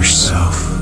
becoming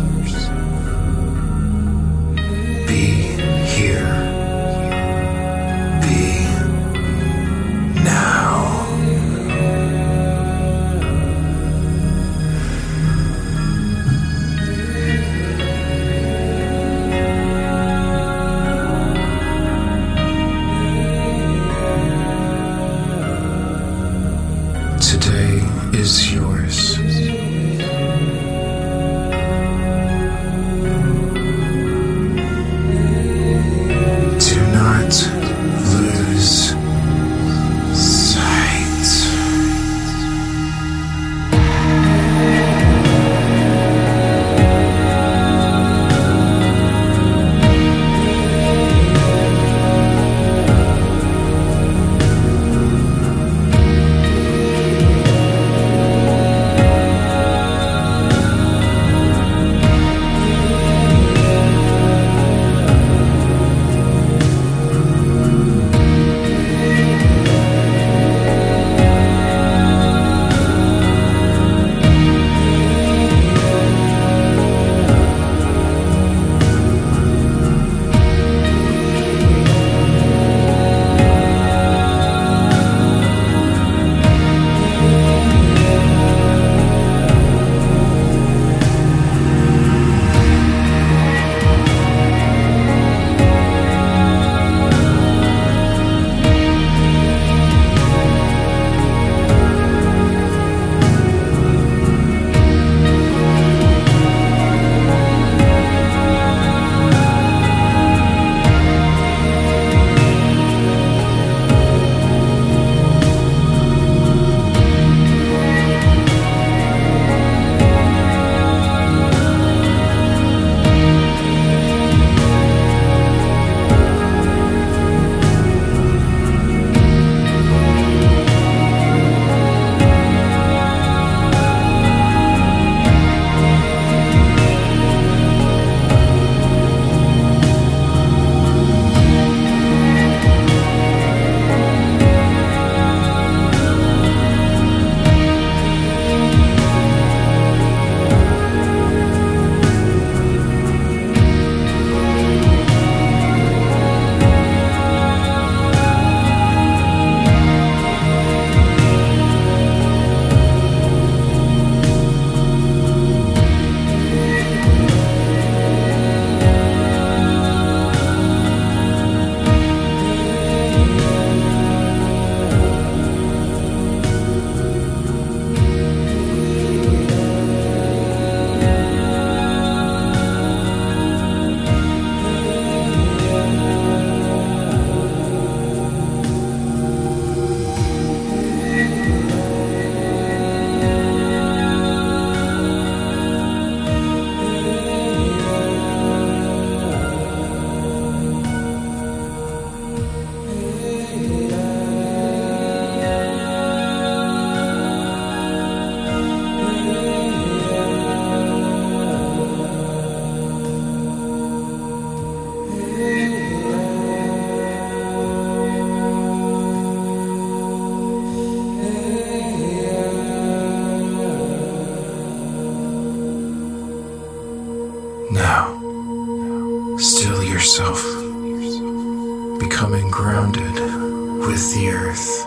with the earth.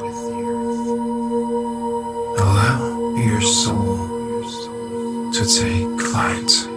Allow your soul to take flight.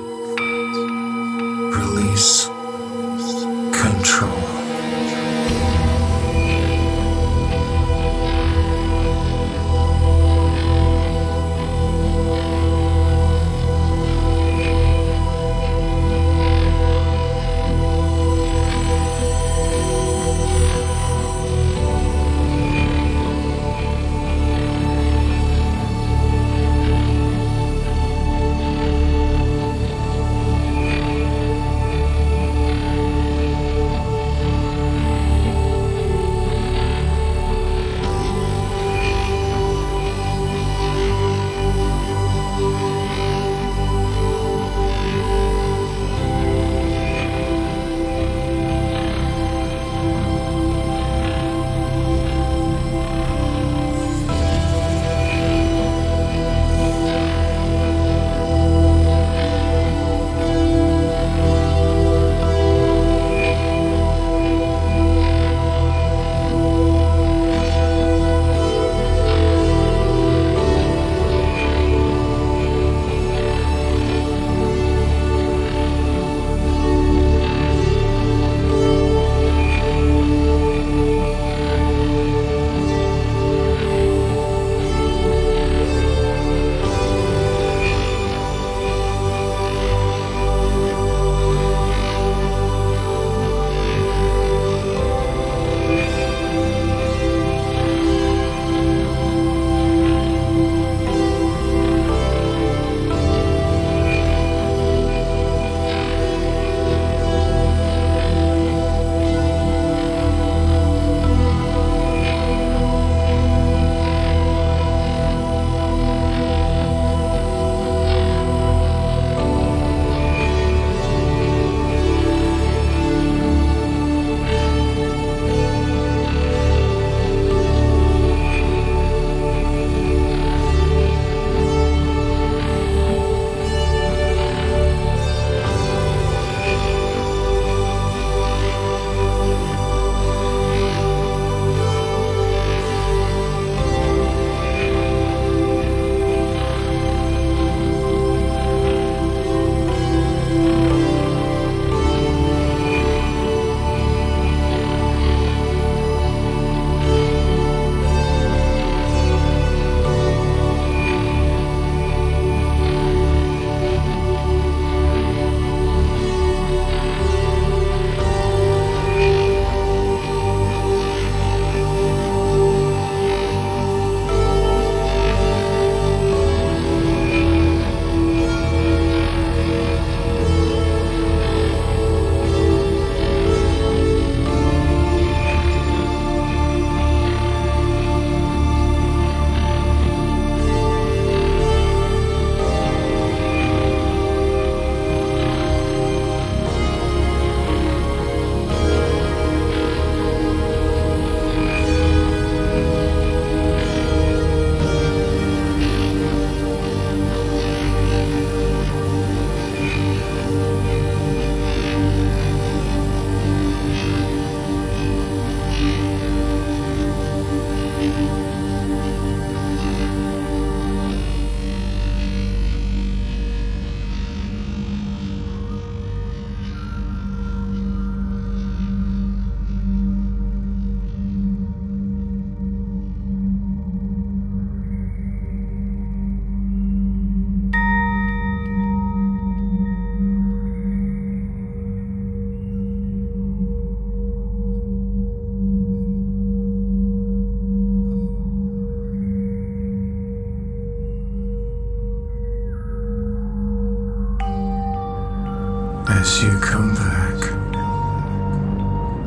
As you come back,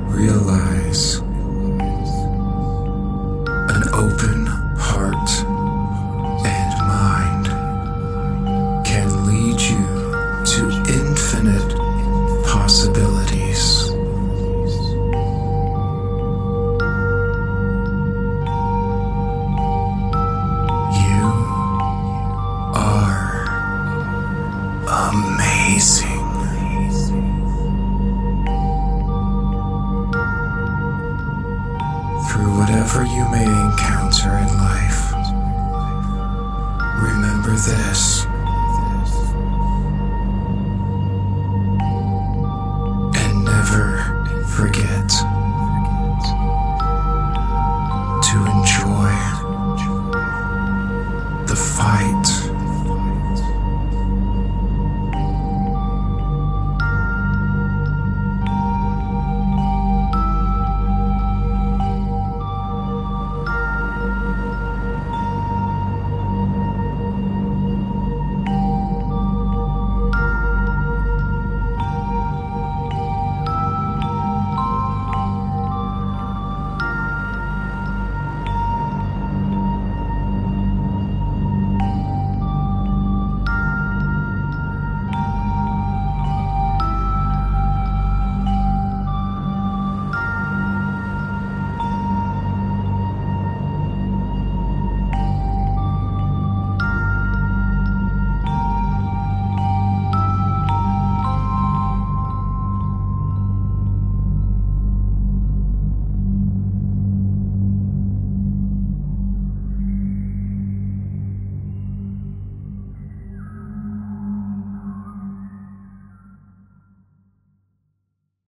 realize may encounter in life, Remember this